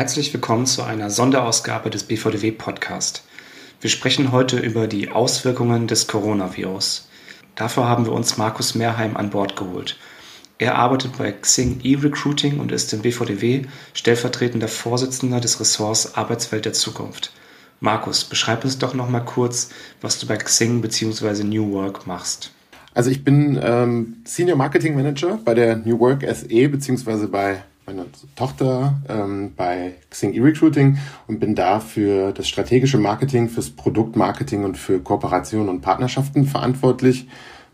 Herzlich willkommen zu einer Sonderausgabe des BVDW Podcast. Wir sprechen heute über die Auswirkungen des Coronavirus. Dafür haben wir uns Markus Mehrheim an Bord geholt. Er arbeitet bei Xing E-Recruiting und ist im BVDW stellvertretender Vorsitzender des Ressorts Arbeitswelt der Zukunft. Markus, beschreib uns doch noch mal kurz, was du bei Xing bzw. New Work machst. Also ich bin ähm, Senior Marketing Manager bei der New Work SE bzw. bei meiner Tochter ähm, bei Xing E-Recruiting und bin da für das strategische Marketing, fürs Produktmarketing und für Kooperation und Partnerschaften verantwortlich.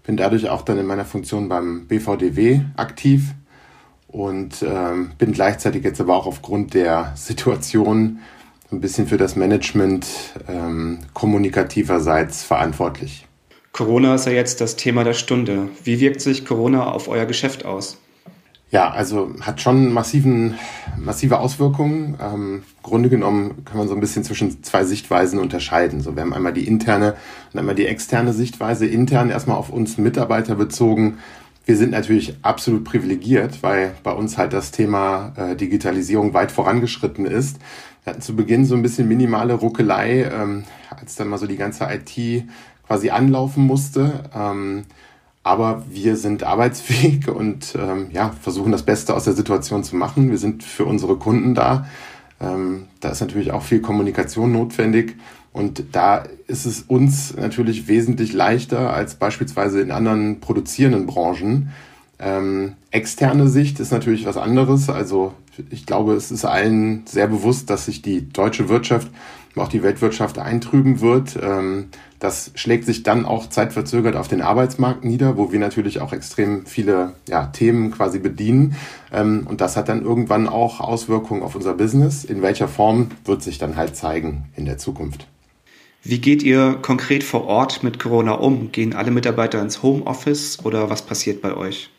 Bin dadurch auch dann in meiner Funktion beim BVDW aktiv und ähm, bin gleichzeitig jetzt aber auch aufgrund der Situation ein bisschen für das Management ähm, kommunikativerseits verantwortlich. Corona ist ja jetzt das Thema der Stunde. Wie wirkt sich Corona auf euer Geschäft aus? Ja, also hat schon massiven, massive Auswirkungen. Ähm, Grunde genommen kann man so ein bisschen zwischen zwei Sichtweisen unterscheiden. So, wir haben einmal die interne und einmal die externe Sichtweise. Intern erstmal auf uns Mitarbeiter bezogen. Wir sind natürlich absolut privilegiert, weil bei uns halt das Thema äh, Digitalisierung weit vorangeschritten ist. Wir hatten zu Beginn so ein bisschen minimale Ruckelei, ähm, als dann mal so die ganze IT quasi anlaufen musste. Ähm, aber wir sind arbeitsfähig und ähm, ja, versuchen das Beste aus der Situation zu machen. Wir sind für unsere Kunden da. Ähm, da ist natürlich auch viel Kommunikation notwendig. Und da ist es uns natürlich wesentlich leichter als beispielsweise in anderen produzierenden Branchen. Ähm, externe Sicht ist natürlich was anderes. Also ich glaube, es ist allen sehr bewusst, dass sich die deutsche Wirtschaft auch die Weltwirtschaft eintrüben wird. Ähm, das schlägt sich dann auch zeitverzögert auf den Arbeitsmarkt nieder, wo wir natürlich auch extrem viele ja, Themen quasi bedienen. Ähm, und das hat dann irgendwann auch Auswirkungen auf unser Business. In welcher Form wird sich dann halt zeigen in der Zukunft. Wie geht ihr konkret vor Ort mit Corona um? Gehen alle Mitarbeiter ins Homeoffice oder was passiert bei euch?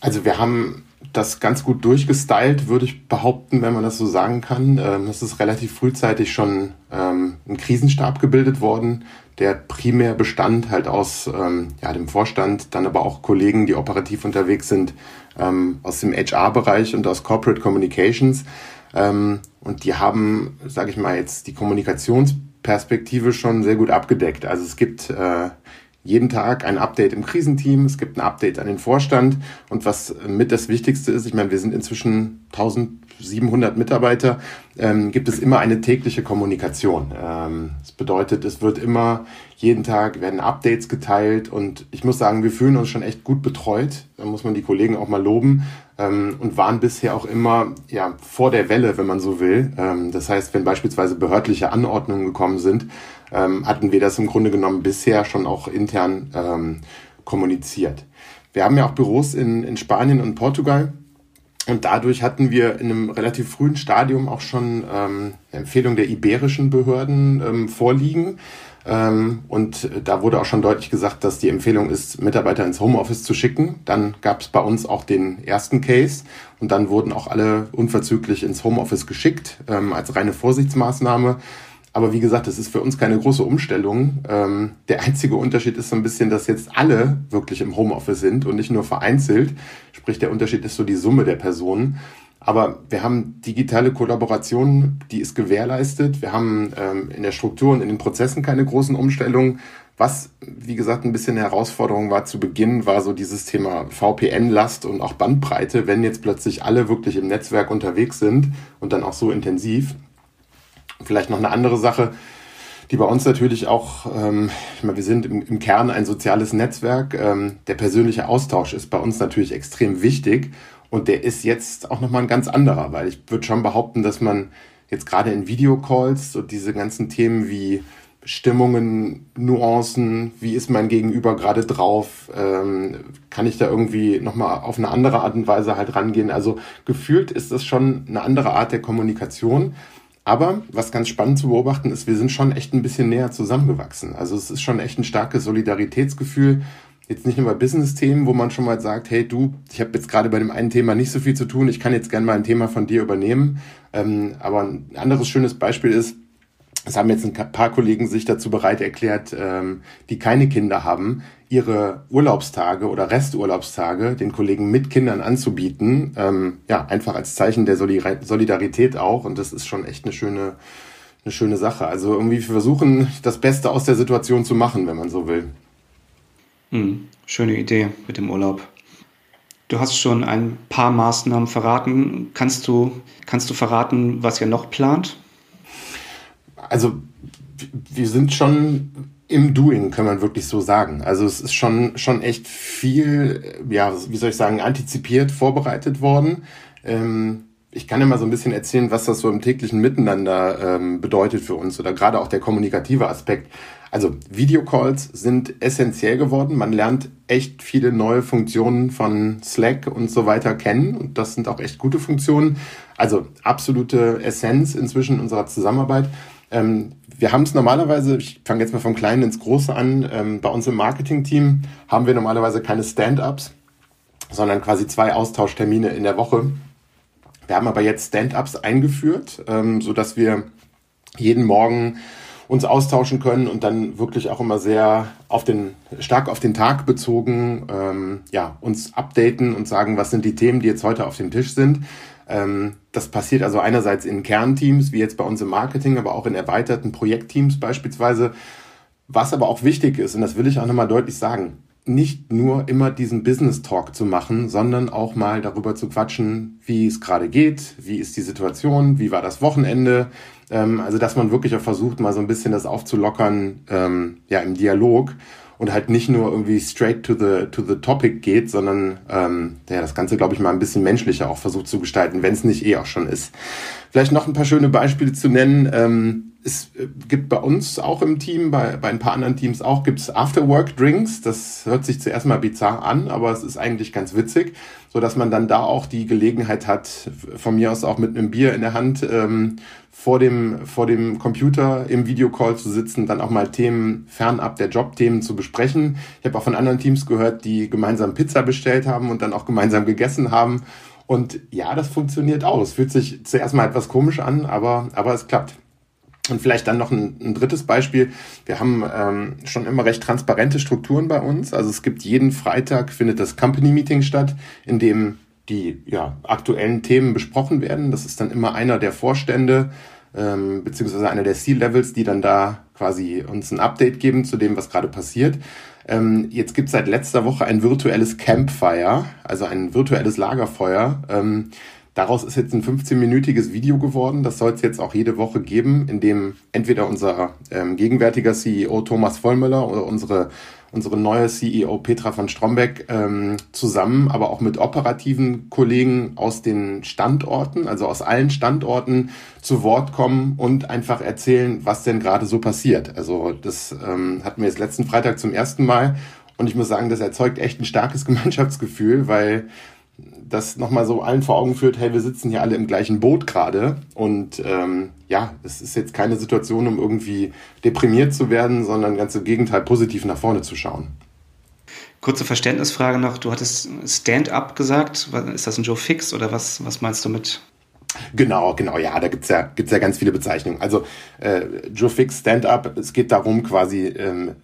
Also wir haben das ganz gut durchgestylt, würde ich behaupten, wenn man das so sagen kann. Ähm, es ist relativ frühzeitig schon ähm, ein Krisenstab gebildet worden, der primär bestand halt aus ähm, ja, dem Vorstand, dann aber auch Kollegen, die operativ unterwegs sind, ähm, aus dem HR-Bereich und aus Corporate Communications. Ähm, und die haben, sage ich mal, jetzt die Kommunikationsperspektive schon sehr gut abgedeckt. Also es gibt äh, jeden Tag ein Update im Krisenteam, es gibt ein Update an den Vorstand und was mit das Wichtigste ist, ich meine, wir sind inzwischen 1700 Mitarbeiter, ähm, gibt es immer eine tägliche Kommunikation. Ähm, das bedeutet, es wird immer jeden Tag werden Updates geteilt und ich muss sagen, wir fühlen uns schon echt gut betreut. Da muss man die Kollegen auch mal loben ähm, und waren bisher auch immer ja vor der Welle, wenn man so will. Ähm, das heißt, wenn beispielsweise behördliche Anordnungen gekommen sind, ähm, hatten wir das im Grunde genommen bisher schon auch intern ähm, kommuniziert. Wir haben ja auch Büros in, in Spanien und Portugal. Und dadurch hatten wir in einem relativ frühen Stadium auch schon ähm, eine Empfehlung der iberischen Behörden ähm, vorliegen. Ähm, und da wurde auch schon deutlich gesagt, dass die Empfehlung ist, Mitarbeiter ins Homeoffice zu schicken. Dann gab es bei uns auch den ersten Case und dann wurden auch alle unverzüglich ins Homeoffice geschickt ähm, als reine Vorsichtsmaßnahme. Aber wie gesagt, es ist für uns keine große Umstellung. Ähm, der einzige Unterschied ist so ein bisschen, dass jetzt alle wirklich im Homeoffice sind und nicht nur vereinzelt. Sprich, der Unterschied ist so die Summe der Personen. Aber wir haben digitale Kollaboration, die ist gewährleistet. Wir haben ähm, in der Struktur und in den Prozessen keine großen Umstellungen. Was, wie gesagt, ein bisschen eine Herausforderung war zu Beginn, war so dieses Thema VPN-Last und auch Bandbreite, wenn jetzt plötzlich alle wirklich im Netzwerk unterwegs sind und dann auch so intensiv. Vielleicht noch eine andere Sache, die bei uns natürlich auch, ähm, ich meine, wir sind im, im Kern ein soziales Netzwerk. Ähm, der persönliche Austausch ist bei uns natürlich extrem wichtig und der ist jetzt auch nochmal ein ganz anderer, weil ich würde schon behaupten, dass man jetzt gerade in Videocalls so diese ganzen Themen wie Stimmungen, Nuancen, wie ist mein Gegenüber gerade drauf, ähm, kann ich da irgendwie nochmal auf eine andere Art und Weise halt rangehen. Also gefühlt ist das schon eine andere Art der Kommunikation. Aber was ganz spannend zu beobachten ist, wir sind schon echt ein bisschen näher zusammengewachsen. Also es ist schon echt ein starkes Solidaritätsgefühl. Jetzt nicht nur bei Business-Themen, wo man schon mal sagt, hey du, ich habe jetzt gerade bei dem einen Thema nicht so viel zu tun, ich kann jetzt gerne mal ein Thema von dir übernehmen. Ähm, aber ein anderes schönes Beispiel ist, es haben jetzt ein paar Kollegen sich dazu bereit erklärt, ähm, die keine Kinder haben, ihre Urlaubstage oder Resturlaubstage den Kollegen mit Kindern anzubieten. Ähm, ja, einfach als Zeichen der Solidarität auch. Und das ist schon echt eine schöne, eine schöne Sache. Also irgendwie versuchen, das Beste aus der Situation zu machen, wenn man so will. Hm, schöne Idee mit dem Urlaub. Du hast schon ein paar Maßnahmen verraten. Kannst du, kannst du verraten, was ihr noch plant? Also wir sind schon im Doing, kann man wirklich so sagen. Also es ist schon, schon echt viel, ja, wie soll ich sagen, antizipiert, vorbereitet worden. Ähm, ich kann mal so ein bisschen erzählen, was das so im täglichen Miteinander ähm, bedeutet für uns oder gerade auch der kommunikative Aspekt. Also Videocalls sind essentiell geworden. Man lernt echt viele neue Funktionen von Slack und so weiter kennen und das sind auch echt gute Funktionen. Also absolute Essenz inzwischen unserer Zusammenarbeit. Ähm, wir haben es normalerweise, ich fange jetzt mal vom Kleinen ins Große an, ähm, bei uns im Marketing-Team haben wir normalerweise keine Stand-ups, sondern quasi zwei Austauschtermine in der Woche. Wir haben aber jetzt Stand-ups eingeführt, ähm, so dass wir jeden Morgen uns austauschen können und dann wirklich auch immer sehr auf den, stark auf den Tag bezogen, ähm, ja, uns updaten und sagen, was sind die Themen, die jetzt heute auf dem Tisch sind. Ähm, das passiert also einerseits in Kernteams, wie jetzt bei uns im Marketing, aber auch in erweiterten Projektteams beispielsweise. Was aber auch wichtig ist, und das will ich auch nochmal deutlich sagen, nicht nur immer diesen Business Talk zu machen, sondern auch mal darüber zu quatschen, wie es gerade geht, wie ist die Situation, wie war das Wochenende. Ähm, also dass man wirklich auch versucht, mal so ein bisschen das aufzulockern, ähm, ja, im Dialog und halt nicht nur irgendwie straight to the, to the topic geht, sondern ähm, ja, das Ganze, glaube ich, mal ein bisschen menschlicher auch versucht zu gestalten, wenn es nicht eh auch schon ist. Vielleicht noch ein paar schöne Beispiele zu nennen. Ähm, es äh, gibt bei uns auch im Team, bei, bei ein paar anderen Teams auch, gibt es Afterwork-Drinks. Das hört sich zuerst mal bizarr an, aber es ist eigentlich ganz witzig, so dass man dann da auch die Gelegenheit hat, von mir aus auch mit einem Bier in der Hand ähm, vor dem, vor dem Computer im Videocall zu sitzen, dann auch mal Themen fernab der Jobthemen zu besprechen. Ich habe auch von anderen Teams gehört, die gemeinsam Pizza bestellt haben und dann auch gemeinsam gegessen haben. Und ja, das funktioniert aus. Fühlt sich zuerst mal etwas komisch an, aber, aber es klappt. Und vielleicht dann noch ein, ein drittes Beispiel. Wir haben ähm, schon immer recht transparente Strukturen bei uns. Also es gibt jeden Freitag findet das Company Meeting statt, in dem die ja, aktuellen Themen besprochen werden. Das ist dann immer einer der Vorstände ähm, beziehungsweise einer der C-Levels, die dann da quasi uns ein Update geben zu dem, was gerade passiert. Ähm, jetzt gibt es seit letzter Woche ein virtuelles Campfire, also ein virtuelles Lagerfeuer. Ähm, daraus ist jetzt ein 15-minütiges Video geworden. Das soll es jetzt auch jede Woche geben, in dem entweder unser ähm, gegenwärtiger CEO Thomas Vollmüller oder unsere unsere neue CEO Petra von Strombeck ähm, zusammen, aber auch mit operativen Kollegen aus den Standorten, also aus allen Standorten zu Wort kommen und einfach erzählen, was denn gerade so passiert. Also das ähm, hatten wir jetzt letzten Freitag zum ersten Mal und ich muss sagen, das erzeugt echt ein starkes Gemeinschaftsgefühl, weil das nochmal so allen vor Augen führt, hey, wir sitzen hier alle im gleichen Boot gerade. Und ähm, ja, es ist jetzt keine Situation, um irgendwie deprimiert zu werden, sondern ganz im Gegenteil positiv nach vorne zu schauen. Kurze Verständnisfrage noch, du hattest Stand-up gesagt, ist das ein Joe Fix oder was, was meinst du mit? Genau, genau, ja, da gibt's ja, gibt's ja ganz viele Bezeichnungen. Also äh, Joe Fix Stand-up, es geht darum, quasi ähm,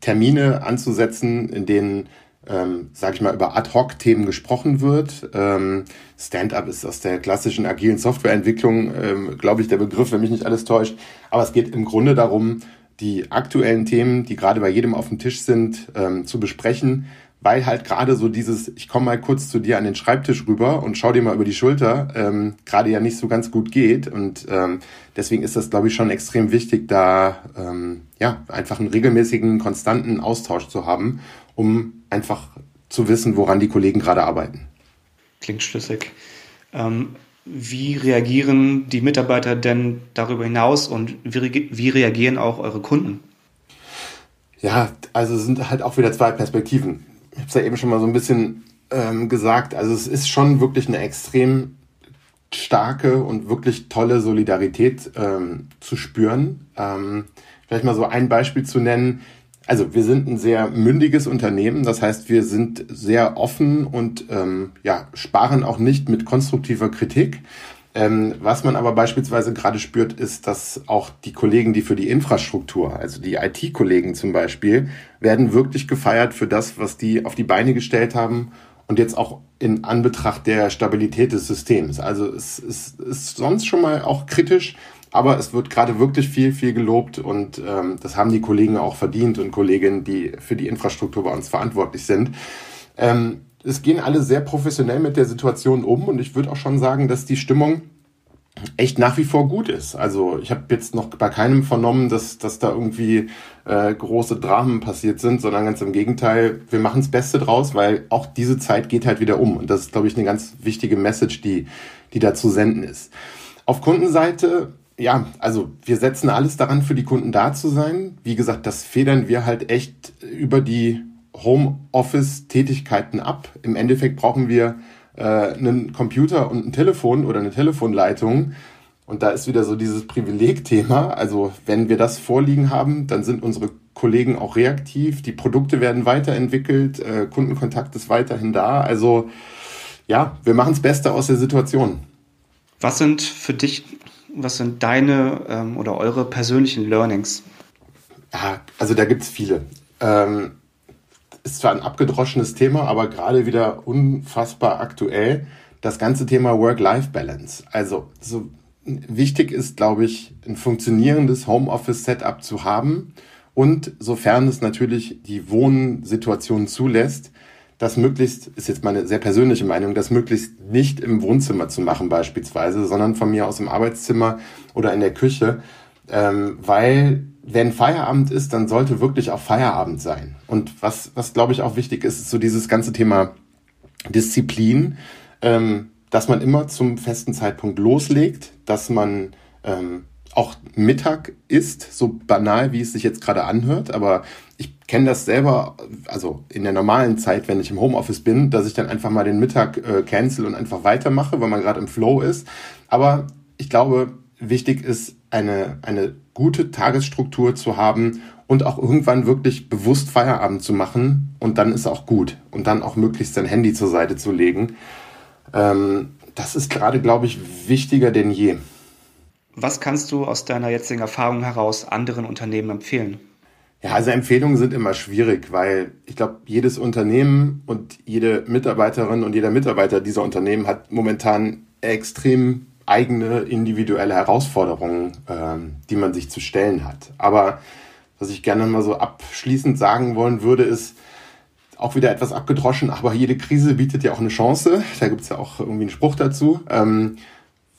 Termine anzusetzen, in denen ähm, sage ich mal, über Ad-Hoc-Themen gesprochen wird. Ähm, Stand-up ist aus der klassischen agilen Softwareentwicklung, ähm, glaube ich, der Begriff, wenn mich nicht alles täuscht. Aber es geht im Grunde darum, die aktuellen Themen, die gerade bei jedem auf dem Tisch sind, ähm, zu besprechen, weil halt gerade so dieses, ich komme mal kurz zu dir an den Schreibtisch rüber und schau dir mal über die Schulter, ähm, gerade ja nicht so ganz gut geht. Und ähm, deswegen ist das, glaube ich, schon extrem wichtig, da ähm, ja einfach einen regelmäßigen, konstanten Austausch zu haben um einfach zu wissen, woran die Kollegen gerade arbeiten. Klingt schlüssig. Ähm, wie reagieren die Mitarbeiter denn darüber hinaus und wie, wie reagieren auch eure Kunden? Ja, also es sind halt auch wieder zwei Perspektiven. Ich habe es ja eben schon mal so ein bisschen ähm, gesagt. Also es ist schon wirklich eine extrem starke und wirklich tolle Solidarität ähm, zu spüren. Ähm, vielleicht mal so ein Beispiel zu nennen. Also wir sind ein sehr mündiges Unternehmen, das heißt, wir sind sehr offen und ähm, ja, sparen auch nicht mit konstruktiver Kritik. Ähm, was man aber beispielsweise gerade spürt, ist, dass auch die Kollegen, die für die Infrastruktur, also die IT-Kollegen zum Beispiel, werden wirklich gefeiert für das, was die auf die Beine gestellt haben und jetzt auch in Anbetracht der Stabilität des Systems. Also es, es ist sonst schon mal auch kritisch, aber es wird gerade wirklich viel, viel gelobt und ähm, das haben die Kollegen auch verdient und Kolleginnen, die für die Infrastruktur bei uns verantwortlich sind. Ähm, es gehen alle sehr professionell mit der Situation um und ich würde auch schon sagen, dass die Stimmung echt nach wie vor gut ist. Also ich habe jetzt noch bei keinem vernommen, dass, dass da irgendwie äh, große Dramen passiert sind, sondern ganz im Gegenteil, wir machen das Beste draus, weil auch diese Zeit geht halt wieder um. Und das ist, glaube ich, eine ganz wichtige Message, die, die da zu senden ist. Auf Kundenseite, ja, also wir setzen alles daran, für die Kunden da zu sein. Wie gesagt, das federn wir halt echt über die Homeoffice-Tätigkeiten ab. Im Endeffekt brauchen wir äh, einen Computer und ein Telefon oder eine Telefonleitung. Und da ist wieder so dieses Privilegthema. Also wenn wir das vorliegen haben, dann sind unsere Kollegen auch reaktiv. Die Produkte werden weiterentwickelt, äh, Kundenkontakt ist weiterhin da. Also ja, wir machen das Beste aus der Situation. Was sind für dich, was sind deine ähm, oder eure persönlichen Learnings? Ja, also da gibt es viele. Ähm, ist zwar ein abgedroschenes Thema, aber gerade wieder unfassbar aktuell. Das ganze Thema Work-Life-Balance. Also so wichtig ist, glaube ich, ein funktionierendes Homeoffice-Setup zu haben und sofern es natürlich die Wohnsituation zulässt, das möglichst, ist jetzt meine sehr persönliche Meinung, das möglichst nicht im Wohnzimmer zu machen beispielsweise, sondern von mir aus im Arbeitszimmer oder in der Küche, ähm, weil wenn Feierabend ist, dann sollte wirklich auch Feierabend sein. Und was, was glaube ich auch wichtig ist, ist so dieses ganze Thema Disziplin, ähm, dass man immer zum festen Zeitpunkt loslegt, dass man ähm, auch Mittag isst, so banal, wie es sich jetzt gerade anhört, aber ich kenne das selber, also in der normalen Zeit, wenn ich im Homeoffice bin, dass ich dann einfach mal den Mittag äh, cancel und einfach weitermache, weil man gerade im Flow ist. Aber ich glaube, wichtig ist, eine, eine gute Tagesstruktur zu haben und auch irgendwann wirklich bewusst Feierabend zu machen und dann ist auch gut und dann auch möglichst sein Handy zur Seite zu legen. Ähm, das ist gerade, glaube ich, wichtiger denn je. Was kannst du aus deiner jetzigen Erfahrung heraus anderen Unternehmen empfehlen? Ja, also Empfehlungen sind immer schwierig, weil ich glaube, jedes Unternehmen und jede Mitarbeiterin und jeder Mitarbeiter dieser Unternehmen hat momentan extrem eigene individuelle Herausforderungen, ähm, die man sich zu stellen hat. Aber was ich gerne mal so abschließend sagen wollen würde, ist auch wieder etwas abgedroschen, aber jede Krise bietet ja auch eine Chance. Da gibt es ja auch irgendwie einen Spruch dazu. Ähm,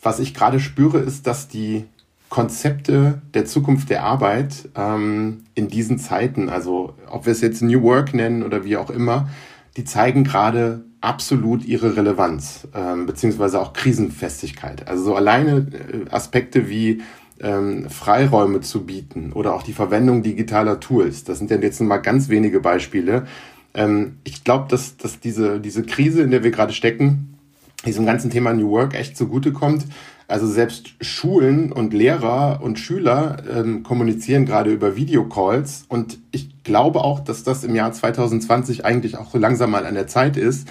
was ich gerade spüre, ist, dass die Konzepte der Zukunft der Arbeit ähm, in diesen Zeiten, also ob wir es jetzt New Work nennen oder wie auch immer, die zeigen gerade absolut ihre Relevanz, ähm, beziehungsweise auch Krisenfestigkeit. Also so alleine äh, Aspekte wie ähm, Freiräume zu bieten oder auch die Verwendung digitaler Tools. Das sind ja jetzt mal ganz wenige Beispiele. Ähm, ich glaube, dass, dass diese, diese Krise, in der wir gerade stecken, diesem ganzen Thema New Work echt zugutekommt. Also selbst Schulen und Lehrer und Schüler ähm, kommunizieren gerade über Videocalls und ich glaube auch, dass das im Jahr 2020 eigentlich auch so langsam mal an der Zeit ist.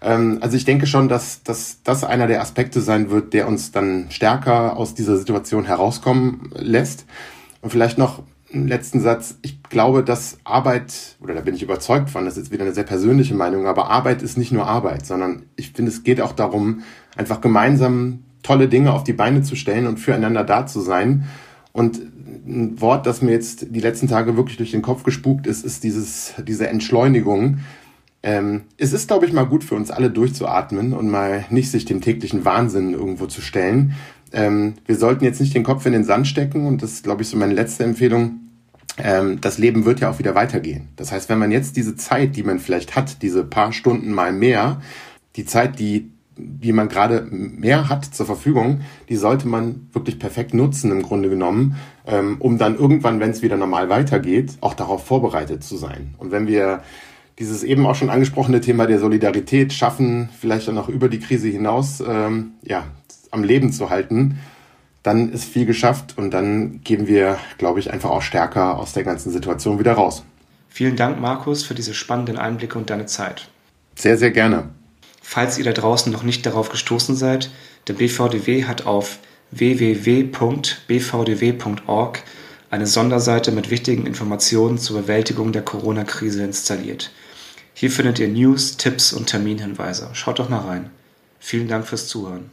Ähm, also ich denke schon, dass, dass das einer der Aspekte sein wird, der uns dann stärker aus dieser Situation herauskommen lässt. Und vielleicht noch einen letzten Satz. Ich glaube, dass Arbeit, oder da bin ich überzeugt von, das ist jetzt wieder eine sehr persönliche Meinung, aber Arbeit ist nicht nur Arbeit, sondern ich finde, es geht auch darum, einfach gemeinsam tolle Dinge auf die Beine zu stellen und füreinander da zu sein. Und ein Wort, das mir jetzt die letzten Tage wirklich durch den Kopf gespukt ist, ist dieses, diese Entschleunigung. Ähm, es ist, glaube ich, mal gut für uns alle durchzuatmen und mal nicht sich dem täglichen Wahnsinn irgendwo zu stellen. Ähm, wir sollten jetzt nicht den Kopf in den Sand stecken und das ist, glaube ich, so meine letzte Empfehlung. Ähm, das Leben wird ja auch wieder weitergehen. Das heißt, wenn man jetzt diese Zeit, die man vielleicht hat, diese paar Stunden mal mehr, die Zeit, die die man gerade mehr hat zur Verfügung, die sollte man wirklich perfekt nutzen im Grunde genommen, ähm, um dann irgendwann, wenn es wieder normal weitergeht, auch darauf vorbereitet zu sein. Und wenn wir dieses eben auch schon angesprochene Thema der Solidarität schaffen, vielleicht dann auch über die Krise hinaus ähm, ja, am Leben zu halten, dann ist viel geschafft und dann gehen wir, glaube ich, einfach auch stärker aus der ganzen Situation wieder raus. Vielen Dank, Markus, für diese spannenden Einblicke und deine Zeit. Sehr, sehr gerne. Falls ihr da draußen noch nicht darauf gestoßen seid, der BVDW hat auf www.bvdw.org eine Sonderseite mit wichtigen Informationen zur Bewältigung der Corona-Krise installiert. Hier findet ihr News, Tipps und Terminhinweise. Schaut doch mal rein. Vielen Dank fürs Zuhören.